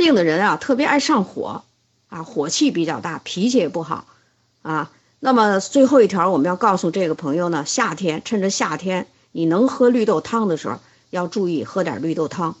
病的人啊，特别爱上火，啊，火气比较大，脾气也不好，啊。那么最后一条，我们要告诉这个朋友呢，夏天趁着夏天你能喝绿豆汤的时候，要注意喝点绿豆汤，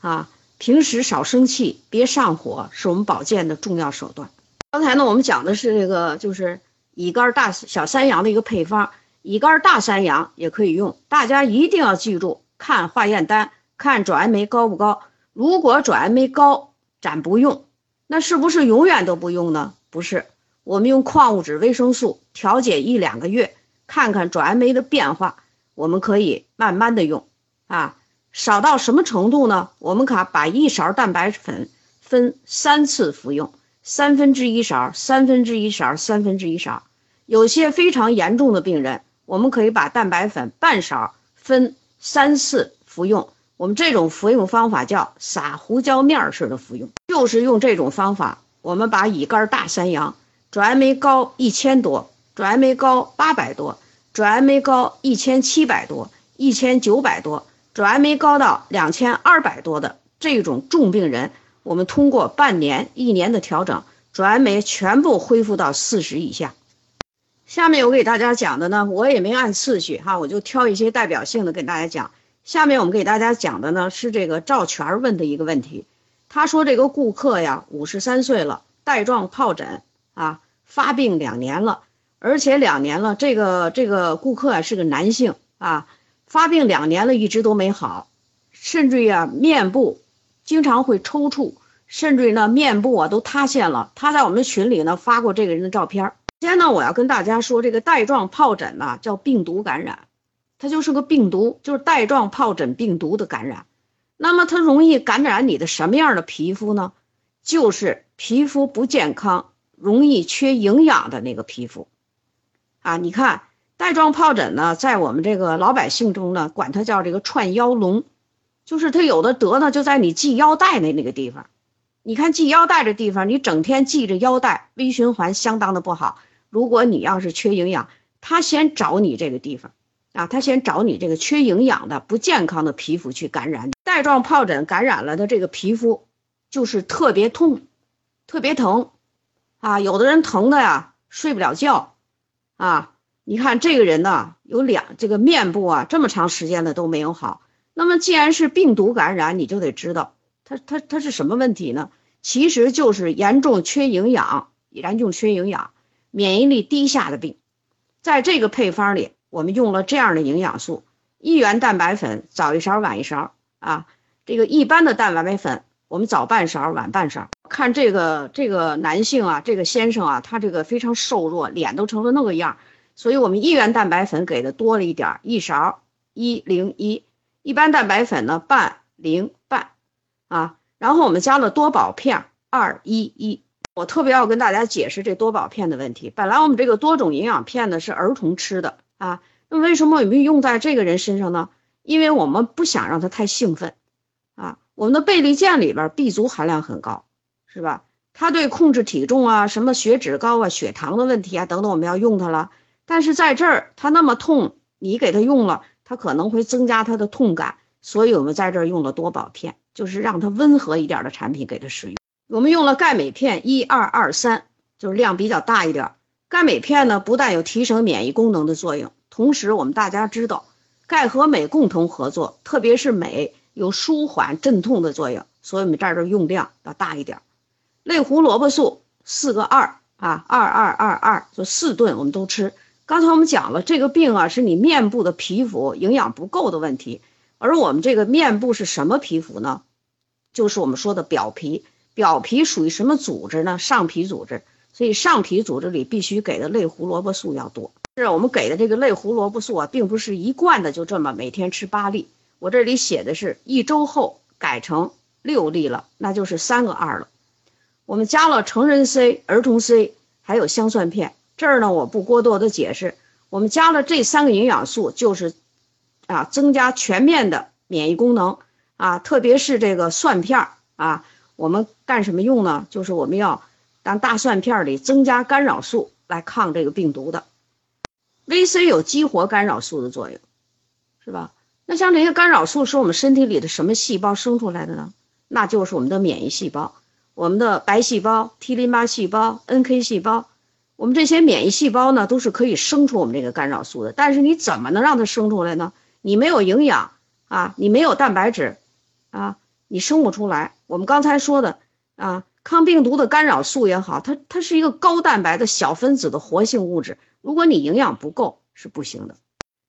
啊，平时少生气，别上火，是我们保健的重要手段。刚才呢，我们讲的是这个，就是乙肝大小三阳的一个配方，乙肝大三阳也可以用，大家一定要记住，看化验单，看转氨酶高不高。如果转氨酶高，暂不用，那是不是永远都不用呢？不是。我们用矿物质、维生素调节一两个月，看看转氨酶的变化，我们可以慢慢的用，啊，少到什么程度呢？我们可把一勺蛋白粉分三次服用，三分之一勺，三分之一勺，三分之一勺。有些非常严重的病人，我们可以把蛋白粉半勺分三次服用。我们这种服用方法叫撒胡椒面式的服用，就是用这种方法，我们把乙肝大三阳。转氨酶高一千多，转氨酶高八百多，转氨酶高一千七百多，一千九百多，转氨酶高到两千二百多的这种重病人，我们通过半年、一年的调整，转氨酶全部恢复到四十以下。下面我给大家讲的呢，我也没按次序哈，我就挑一些代表性的跟大家讲。下面我们给大家讲的呢是这个赵全问的一个问题，他说这个顾客呀，五十三岁了，带状疱疹。啊，发病两年了，而且两年了，这个这个顾客啊是个男性啊，发病两年了，一直都没好，甚至于啊面部经常会抽搐，甚至于呢面部啊都塌陷了。他在我们群里呢发过这个人的照片。首先呢，我要跟大家说，这个带状疱疹呢叫病毒感染，它就是个病毒，就是带状疱疹病毒的感染。那么它容易感染你的什么样的皮肤呢？就是皮肤不健康。容易缺营养的那个皮肤，啊，你看带状疱疹呢，在我们这个老百姓中呢，管它叫这个串腰龙，就是它有的得呢，就在你系腰带那那个地方。你看系腰带这地方，你整天系着腰带，微循环相当的不好。如果你要是缺营养，它先找你这个地方，啊，他先找你这个缺营养的不健康的皮肤去感染。带状疱疹感染了的这个皮肤，就是特别痛，特别疼。啊，有的人疼的呀，睡不了觉，啊，你看这个人呢，有两这个面部啊，这么长时间的都没有好。那么既然是病毒感染，你就得知道他他他是什么问题呢？其实就是严重缺营养，严重缺营养，免疫力低下的病。在这个配方里，我们用了这样的营养素：一元蛋白粉，早一勺晚一勺啊。这个一般的蛋白粉。我们早半勺，晚半勺。看这个这个男性啊，这个先生啊，他这个非常瘦弱，脸都成了那个样，所以我们一元蛋白粉给的多了一点，一勺一零一，一般蛋白粉呢半零半，啊，然后我们加了多宝片二一一。我特别要跟大家解释这多宝片的问题。本来我们这个多种营养片呢是儿童吃的啊，那为什么我们用在这个人身上呢？因为我们不想让他太兴奋。啊我们的贝利健里边 B 族含量很高，是吧？它对控制体重啊、什么血脂高啊、血糖的问题啊等等，我们要用它了。但是在这儿它那么痛，你给它用了，它可能会增加它的痛感，所以我们在这儿用了多宝片，就是让它温和一点的产品给它使用。我们用了钙镁片一二二三，就是量比较大一点。钙镁片呢，不但有提升免疫功能的作用，同时我们大家知道，钙和镁共同合作，特别是镁。有舒缓镇痛的作用，所以我们这儿的用量要大一点。类胡萝卜素四个二啊，二二二二，就四顿我们都吃。刚才我们讲了，这个病啊是你面部的皮肤营养不够的问题，而我们这个面部是什么皮肤呢？就是我们说的表皮。表皮属于什么组织呢？上皮组织。所以上皮组织里必须给的类胡萝卜素要多。是我们给的这个类胡萝卜素啊，并不是一贯的就这么每天吃八粒。我这里写的是一周后改成六粒了，那就是三个二了。我们加了成人 C、儿童 C，还有香蒜片。这儿呢，我不过多的解释。我们加了这三个营养素，就是啊，增加全面的免疫功能啊，特别是这个蒜片儿啊，我们干什么用呢？就是我们要让大蒜片里增加干扰素来抗这个病毒的。VC 有激活干扰素的作用，是吧？那像这些干扰素是我们身体里的什么细胞生出来的呢？那就是我们的免疫细胞，我们的白细胞、T 淋巴细胞、NK 细胞，我们这些免疫细胞呢，都是可以生出我们这个干扰素的。但是你怎么能让它生出来呢？你没有营养啊，你没有蛋白质啊，你生不出来。我们刚才说的啊，抗病毒的干扰素也好，它它是一个高蛋白的小分子的活性物质，如果你营养不够是不行的。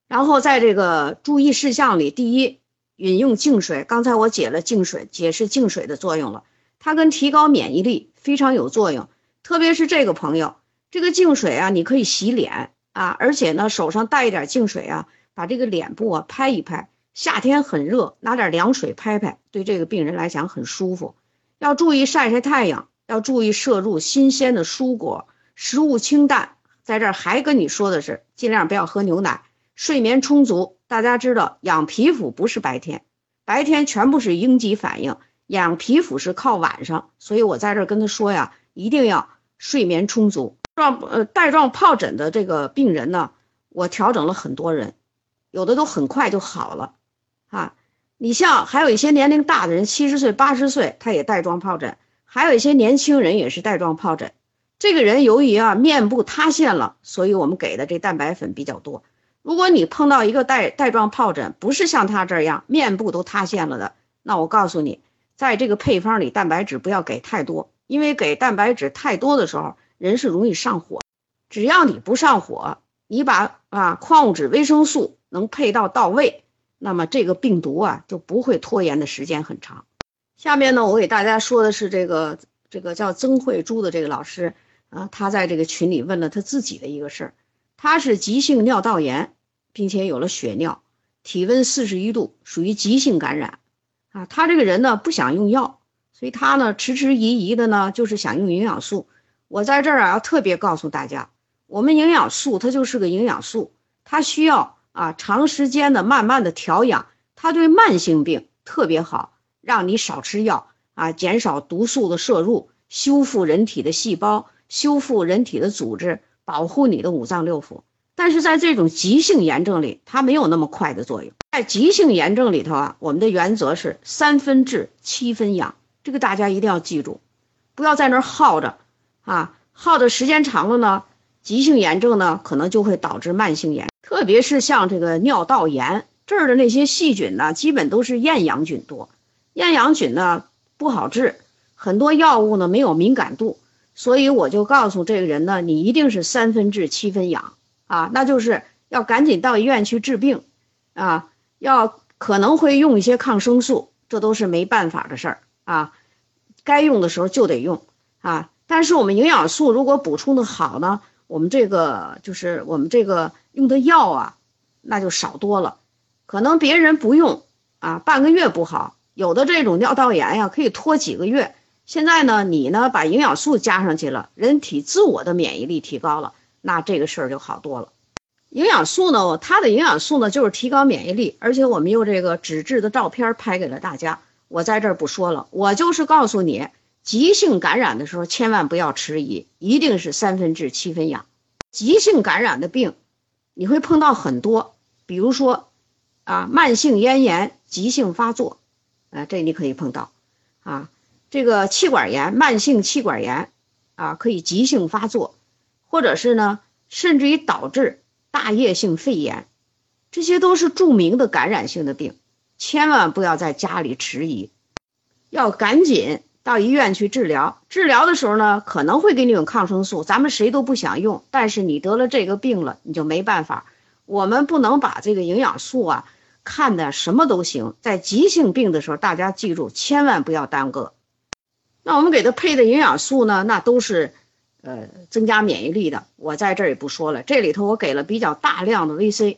然后在这个注意事项里，第一。饮用净水，刚才我解了净水，解释净水的作用了。它跟提高免疫力非常有作用，特别是这个朋友，这个净水啊，你可以洗脸啊，而且呢，手上带一点净水啊，把这个脸部啊拍一拍。夏天很热，拿点凉水拍拍，对这个病人来讲很舒服。要注意晒晒太阳，要注意摄入新鲜的蔬果，食物清淡。在这儿还跟你说的是，尽量不要喝牛奶，睡眠充足。大家知道养皮肤不是白天，白天全部是应激反应，养皮肤是靠晚上。所以我在这儿跟他说呀，一定要睡眠充足。状呃带状疱疹的这个病人呢，我调整了很多人，有的都很快就好了，啊，你像还有一些年龄大的人，七十岁八十岁他也带状疱疹，还有一些年轻人也是带状疱疹。这个人由于啊面部塌陷了，所以我们给的这蛋白粉比较多。如果你碰到一个带带状疱疹，不是像他这样面部都塌陷了的，那我告诉你，在这个配方里蛋白质不要给太多，因为给蛋白质太多的时候，人是容易上火。只要你不上火，你把啊矿物质、维生素能配到到位，那么这个病毒啊就不会拖延的时间很长。下面呢，我给大家说的是这个这个叫曾慧珠的这个老师啊，他在这个群里问了他自己的一个事儿。他是急性尿道炎，并且有了血尿，体温四十一度，属于急性感染。啊，他这个人呢不想用药，所以他呢迟迟疑疑的呢，就是想用营养素。我在这儿啊要特别告诉大家，我们营养素它就是个营养素，它需要啊长时间的慢慢的调养，它对慢性病特别好，让你少吃药啊，减少毒素的摄入，修复人体的细胞，修复人体的组织。保护你的五脏六腑，但是在这种急性炎症里，它没有那么快的作用。在急性炎症里头啊，我们的原则是三分治七分养，这个大家一定要记住，不要在那儿耗着啊，耗的时间长了呢，急性炎症呢可能就会导致慢性炎，特别是像这个尿道炎这儿的那些细菌呢，基本都是厌氧菌多，厌氧菌呢不好治，很多药物呢没有敏感度。所以我就告诉这个人呢，你一定是三分治七分养啊，那就是要赶紧到医院去治病，啊，要可能会用一些抗生素，这都是没办法的事儿啊，该用的时候就得用啊。但是我们营养素如果补充的好呢，我们这个就是我们这个用的药啊，那就少多了，可能别人不用啊，半个月不好，有的这种尿道炎呀，可以拖几个月。现在呢，你呢把营养素加上去了，人体自我的免疫力提高了，那这个事儿就好多了。营养素呢，它的营养素呢就是提高免疫力，而且我们用这个纸质的照片拍给了大家，我在这儿不说了，我就是告诉你，急性感染的时候千万不要迟疑，一定是三分治七分养。急性感染的病，你会碰到很多，比如说啊，慢性咽炎急性发作，啊，这你可以碰到，啊。这个气管炎，慢性气管炎，啊，可以急性发作，或者是呢，甚至于导致大叶性肺炎，这些都是著名的感染性的病，千万不要在家里迟疑，要赶紧到医院去治疗。治疗的时候呢，可能会给你用抗生素，咱们谁都不想用，但是你得了这个病了，你就没办法。我们不能把这个营养素啊看的什么都行，在急性病的时候，大家记住，千万不要耽搁。那我们给他配的营养素呢？那都是，呃，增加免疫力的。我在这儿也不说了。这里头我给了比较大量的 VC，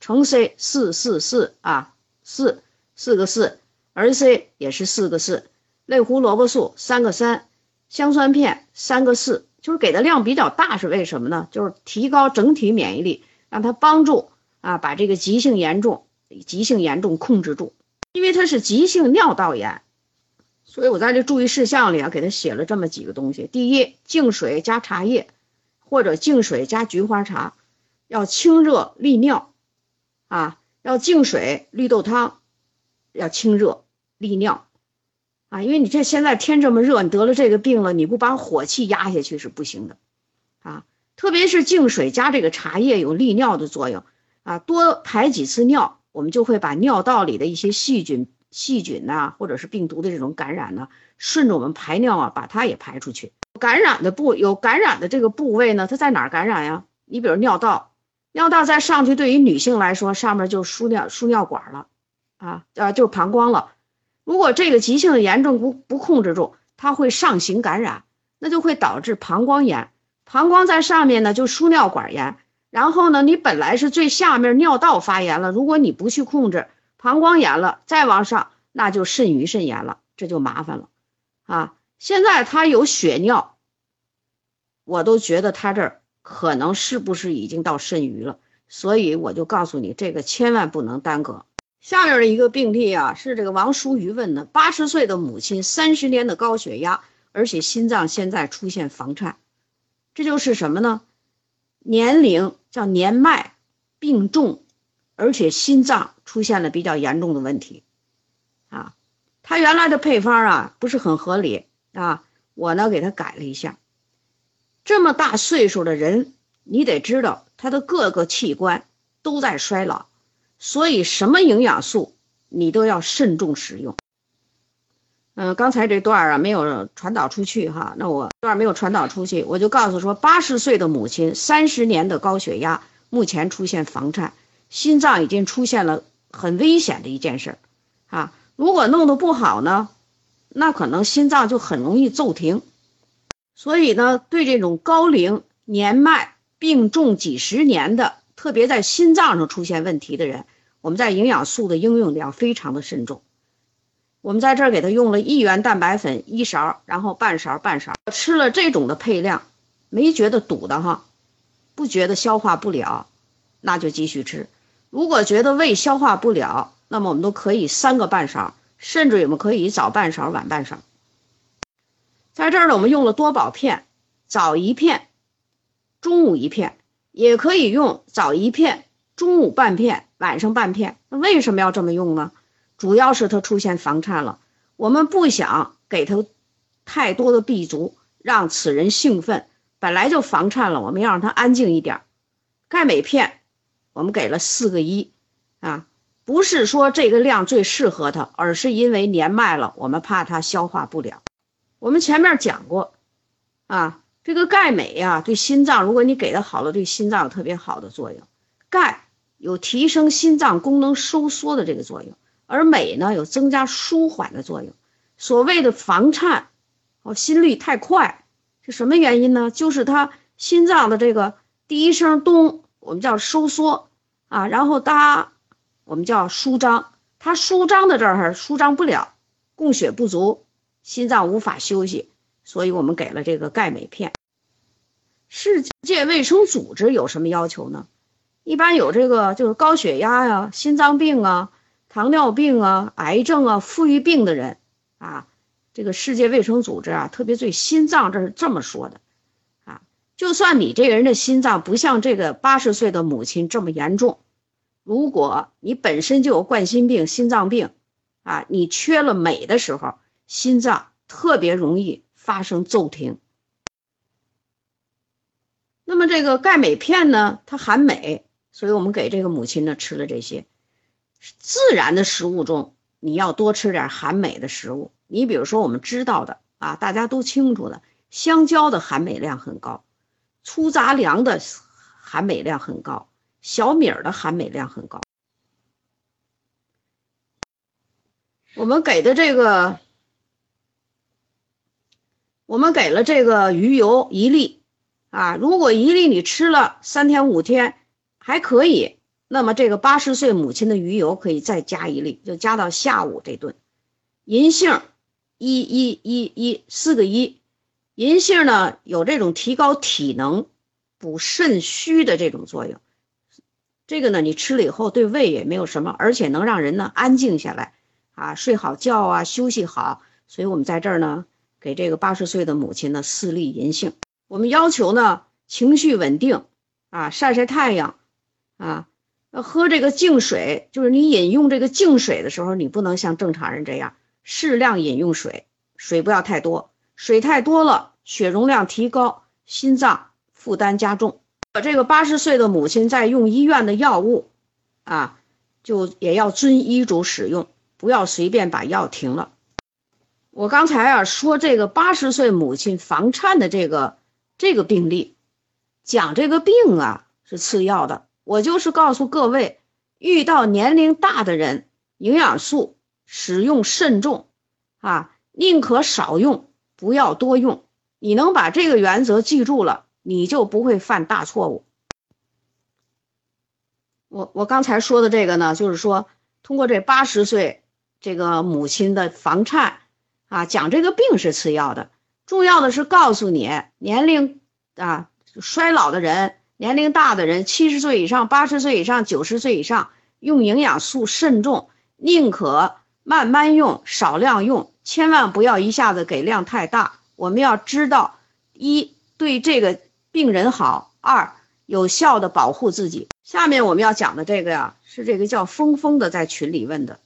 乘 C 四四四啊，四四个四，儿 C 也是四个四，类胡萝卜素三个三，香酸片三个四，就是给的量比较大，是为什么呢？就是提高整体免疫力，让它帮助啊把这个急性严重、急性严重控制住，因为它是急性尿道炎。所以我在这注意事项里啊，给他写了这么几个东西：第一，净水加茶叶，或者净水加菊花茶，要清热利尿，啊，要净水绿豆汤，要清热利尿，啊，因为你这现在天这么热，你得了这个病了，你不把火气压下去是不行的，啊，特别是净水加这个茶叶有利尿的作用，啊，多排几次尿，我们就会把尿道里的一些细菌、细菌呐，或者是病毒的这种感染呢，顺着我们排尿啊，把它也排出去。感染的部有感染的这个部位呢，它在哪儿感染呀？你比如尿道，尿道再上去，对于女性来说，上面就输尿输尿管了，啊，呃，就是膀胱了。如果这个急性的严重不不控制住，它会上行感染，那就会导致膀胱炎。膀胱在上面呢，就输尿管炎。然后呢，你本来是最下面尿道发炎了，如果你不去控制，膀胱炎了，再往上那就肾盂肾炎了，这就麻烦了，啊。现在他有血尿，我都觉得他这儿可能是不是已经到肾盂了，所以我就告诉你，这个千万不能耽搁。下面的一个病例啊，是这个王淑瑜问的，八十岁的母亲，三十年的高血压，而且心脏现在出现房颤，这就是什么呢？年龄叫年迈，病重，而且心脏出现了比较严重的问题，啊，他原来的配方啊不是很合理。啊，我呢给他改了一下。这么大岁数的人，你得知道他的各个器官都在衰老，所以什么营养素你都要慎重使用。嗯，刚才这段啊没有传导出去哈，那我段没有传导出去，我就告诉说，八十岁的母亲，三十年的高血压，目前出现房颤，心脏已经出现了很危险的一件事儿啊。如果弄得不好呢？那可能心脏就很容易骤停，所以呢，对这种高龄、年迈、病重几十年的，特别在心脏上出现问题的人，我们在营养素的应用量非常的慎重。我们在这儿给他用了一元蛋白粉一勺，然后半勺半勺，吃了这种的配量，没觉得堵的哈，不觉得消化不了，那就继续吃。如果觉得胃消化不了，那么我们都可以三个半勺。甚至我们可以早半勺、晚半勺。在这儿呢，我们用了多宝片，早一片，中午一片，也可以用早一片，中午半片，晚上半片。那为什么要这么用呢？主要是他出现房颤了，我们不想给他太多的 B 族，让此人兴奋。本来就房颤了，我们要让他安静一点。钙镁片，我们给了四个一，啊。不是说这个量最适合他，而是因为年迈了，我们怕他消化不了。我们前面讲过，啊，这个钙镁呀，对心脏，如果你给的好了，对心脏有特别好的作用。钙有提升心脏功能收缩的这个作用，而镁呢有增加舒缓的作用。所谓的房颤，哦，心率太快是什么原因呢？就是他心脏的这个第一声咚，我们叫收缩啊，然后哒。我们叫舒张，它舒张的这儿还舒张不了，供血不足，心脏无法休息，所以我们给了这个钙镁片。世界卫生组织有什么要求呢？一般有这个就是高血压呀、心脏病啊、糖尿病啊、癌症啊、富裕病的人啊，这个世界卫生组织啊，特别对心脏这是这么说的啊，就算你这个人的心脏不像这个八十岁的母亲这么严重。如果你本身就有冠心病、心脏病，啊，你缺了镁的时候，心脏特别容易发生骤停。那么这个钙镁片呢，它含镁，所以我们给这个母亲呢吃了这些。自然的食物中，你要多吃点含镁的食物。你比如说我们知道的啊，大家都清楚的，香蕉的含镁量很高，粗杂粮的含镁量很高。小米儿的含镁量很高，我们给的这个，我们给了这个鱼油一粒，啊，如果一粒你吃了三天五天还可以，那么这个八十岁母亲的鱼油可以再加一粒，就加到下午这顿。银杏一一一一四个一，银杏呢有这种提高体能、补肾虚的这种作用。这个呢，你吃了以后对胃也没有什么，而且能让人呢安静下来，啊，睡好觉啊，休息好。所以我们在这儿呢，给这个八十岁的母亲呢四粒银杏。我们要求呢情绪稳定，啊，晒晒太阳，啊，喝这个净水。就是你饮用这个净水的时候，你不能像正常人这样适量饮用水，水不要太多，水太多了，血容量提高，心脏负担加重。这个八十岁的母亲在用医院的药物，啊，就也要遵医嘱使用，不要随便把药停了。我刚才啊说这个八十岁母亲房颤的这个这个病例，讲这个病啊是次要的，我就是告诉各位，遇到年龄大的人，营养素使用慎重，啊，宁可少用，不要多用。你能把这个原则记住了。你就不会犯大错误。我我刚才说的这个呢，就是说通过这八十岁这个母亲的房颤啊，讲这个病是次要的，重要的是告诉你年龄啊衰老的人、年龄大的人，七十岁以上、八十岁以上、九十岁以上，用营养素慎重，宁可慢慢用、少量用，千万不要一下子给量太大。我们要知道，一对这个。病人好，二有效的保护自己。下面我们要讲的这个呀，是这个叫峰峰的在群里问的，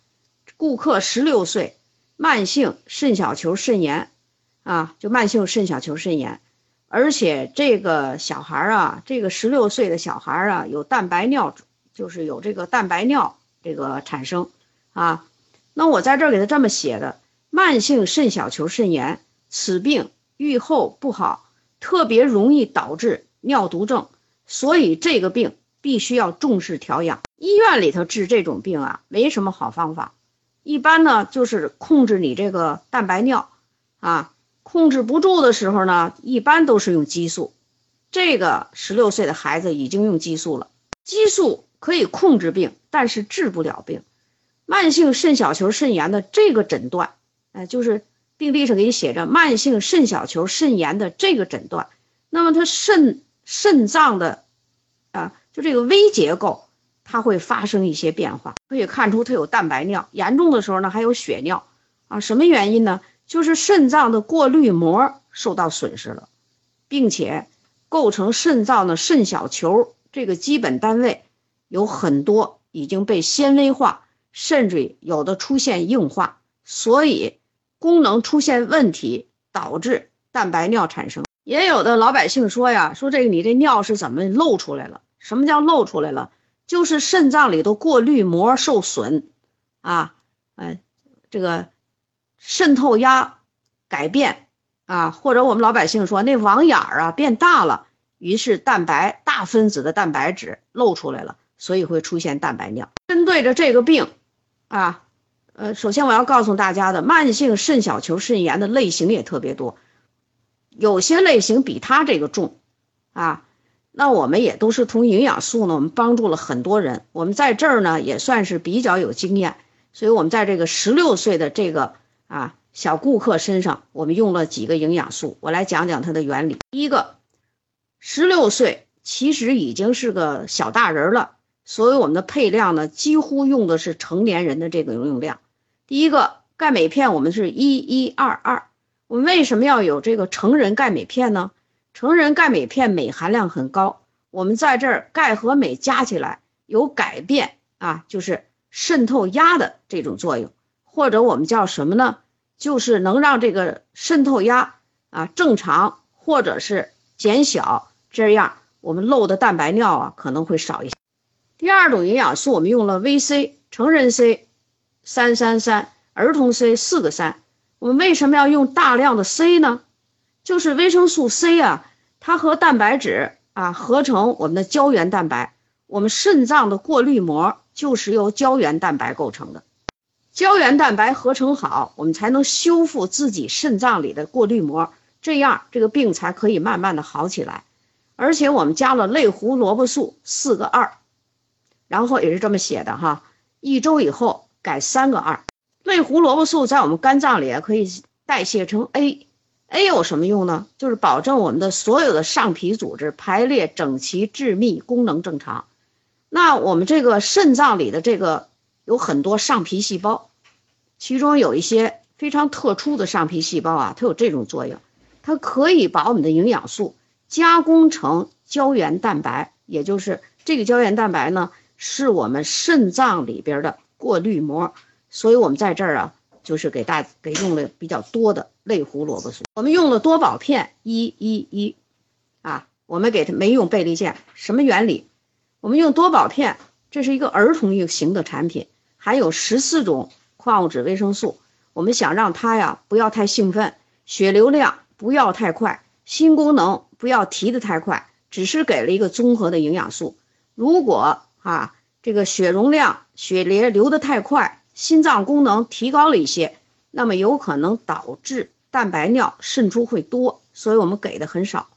顾客十六岁，慢性肾小球肾炎，啊，就慢性肾小球肾炎，而且这个小孩啊，这个十六岁的小孩啊，有蛋白尿，就是有这个蛋白尿这个产生，啊，那我在这儿给他这么写的，慢性肾小球肾炎，此病愈后不好。特别容易导致尿毒症，所以这个病必须要重视调养。医院里头治这种病啊，没什么好方法，一般呢就是控制你这个蛋白尿，啊，控制不住的时候呢，一般都是用激素。这个十六岁的孩子已经用激素了，激素可以控制病，但是治不了病。慢性肾小球肾炎的这个诊断，哎，就是。病历上给你写着慢性肾小球肾炎的这个诊断，那么它肾肾脏的啊，就这个微结构，它会发生一些变化，可以看出它有蛋白尿，严重的时候呢还有血尿啊。什么原因呢？就是肾脏的过滤膜受到损失了，并且构成肾脏的肾小球这个基本单位有很多已经被纤维化，甚至有的出现硬化，所以。功能出现问题，导致蛋白尿产生。也有的老百姓说呀，说这个你这尿是怎么漏出来了？什么叫漏出来了？就是肾脏里头过滤膜受损，啊，哎，这个渗透压改变啊，或者我们老百姓说那网眼儿啊变大了，于是蛋白大分子的蛋白质漏出来了，所以会出现蛋白尿。针对着这个病，啊。呃，首先我要告诉大家的，慢性肾小球肾炎的类型也特别多，有些类型比它这个重，啊，那我们也都是从营养素呢，我们帮助了很多人，我们在这儿呢也算是比较有经验，所以我们在这个十六岁的这个啊小顾客身上，我们用了几个营养素，我来讲讲它的原理。第一个，十六岁其实已经是个小大人了，所以我们的配量呢，几乎用的是成年人的这个用量。第一个钙镁片，我们是一一二二。我们为什么要有这个成人钙镁片呢？成人钙镁片镁含量很高，我们在这儿钙和镁加起来有改变啊，就是渗透压的这种作用，或者我们叫什么呢？就是能让这个渗透压啊正常，或者是减小，这样我们漏的蛋白尿啊可能会少一些。第二种营养素，我们用了 VC，成人 C。三三三，儿童 C 四个三，我们为什么要用大量的 C 呢？就是维生素 C 啊，它和蛋白质啊合成我们的胶原蛋白，我们肾脏的过滤膜就是由胶原蛋白构成的，胶原蛋白合成好，我们才能修复自己肾脏里的过滤膜，这样这个病才可以慢慢的好起来。而且我们加了类胡萝卜素四个二，然后也是这么写的哈，一周以后。改三个二，类胡萝卜素在我们肝脏里可以代谢成 A A 有什么用呢？就是保证我们的所有的上皮组织排列整齐、致密、功能正常。那我们这个肾脏里的这个有很多上皮细胞，其中有一些非常特殊的上皮细胞啊，它有这种作用，它可以把我们的营养素加工成胶原蛋白，也就是这个胶原蛋白呢，是我们肾脏里边的。过滤膜，所以我们在这儿啊，就。是给大给用了比较多的类胡萝卜素。我们用了多宝片一一一，啊，我们给它没用倍立健，什么原理？我们用多宝片，这是一个儿童型的产品，含有十四种矿物质、维生素。我们想让它呀不要太兴奋，血流量不要太快，心功能不要提得太快，只是给了一个综合的营养素。如果啊这个血容量、血流流得太快，心脏功能提高了一些，那么有可能导致蛋白尿渗出会多，所以我们给的很少。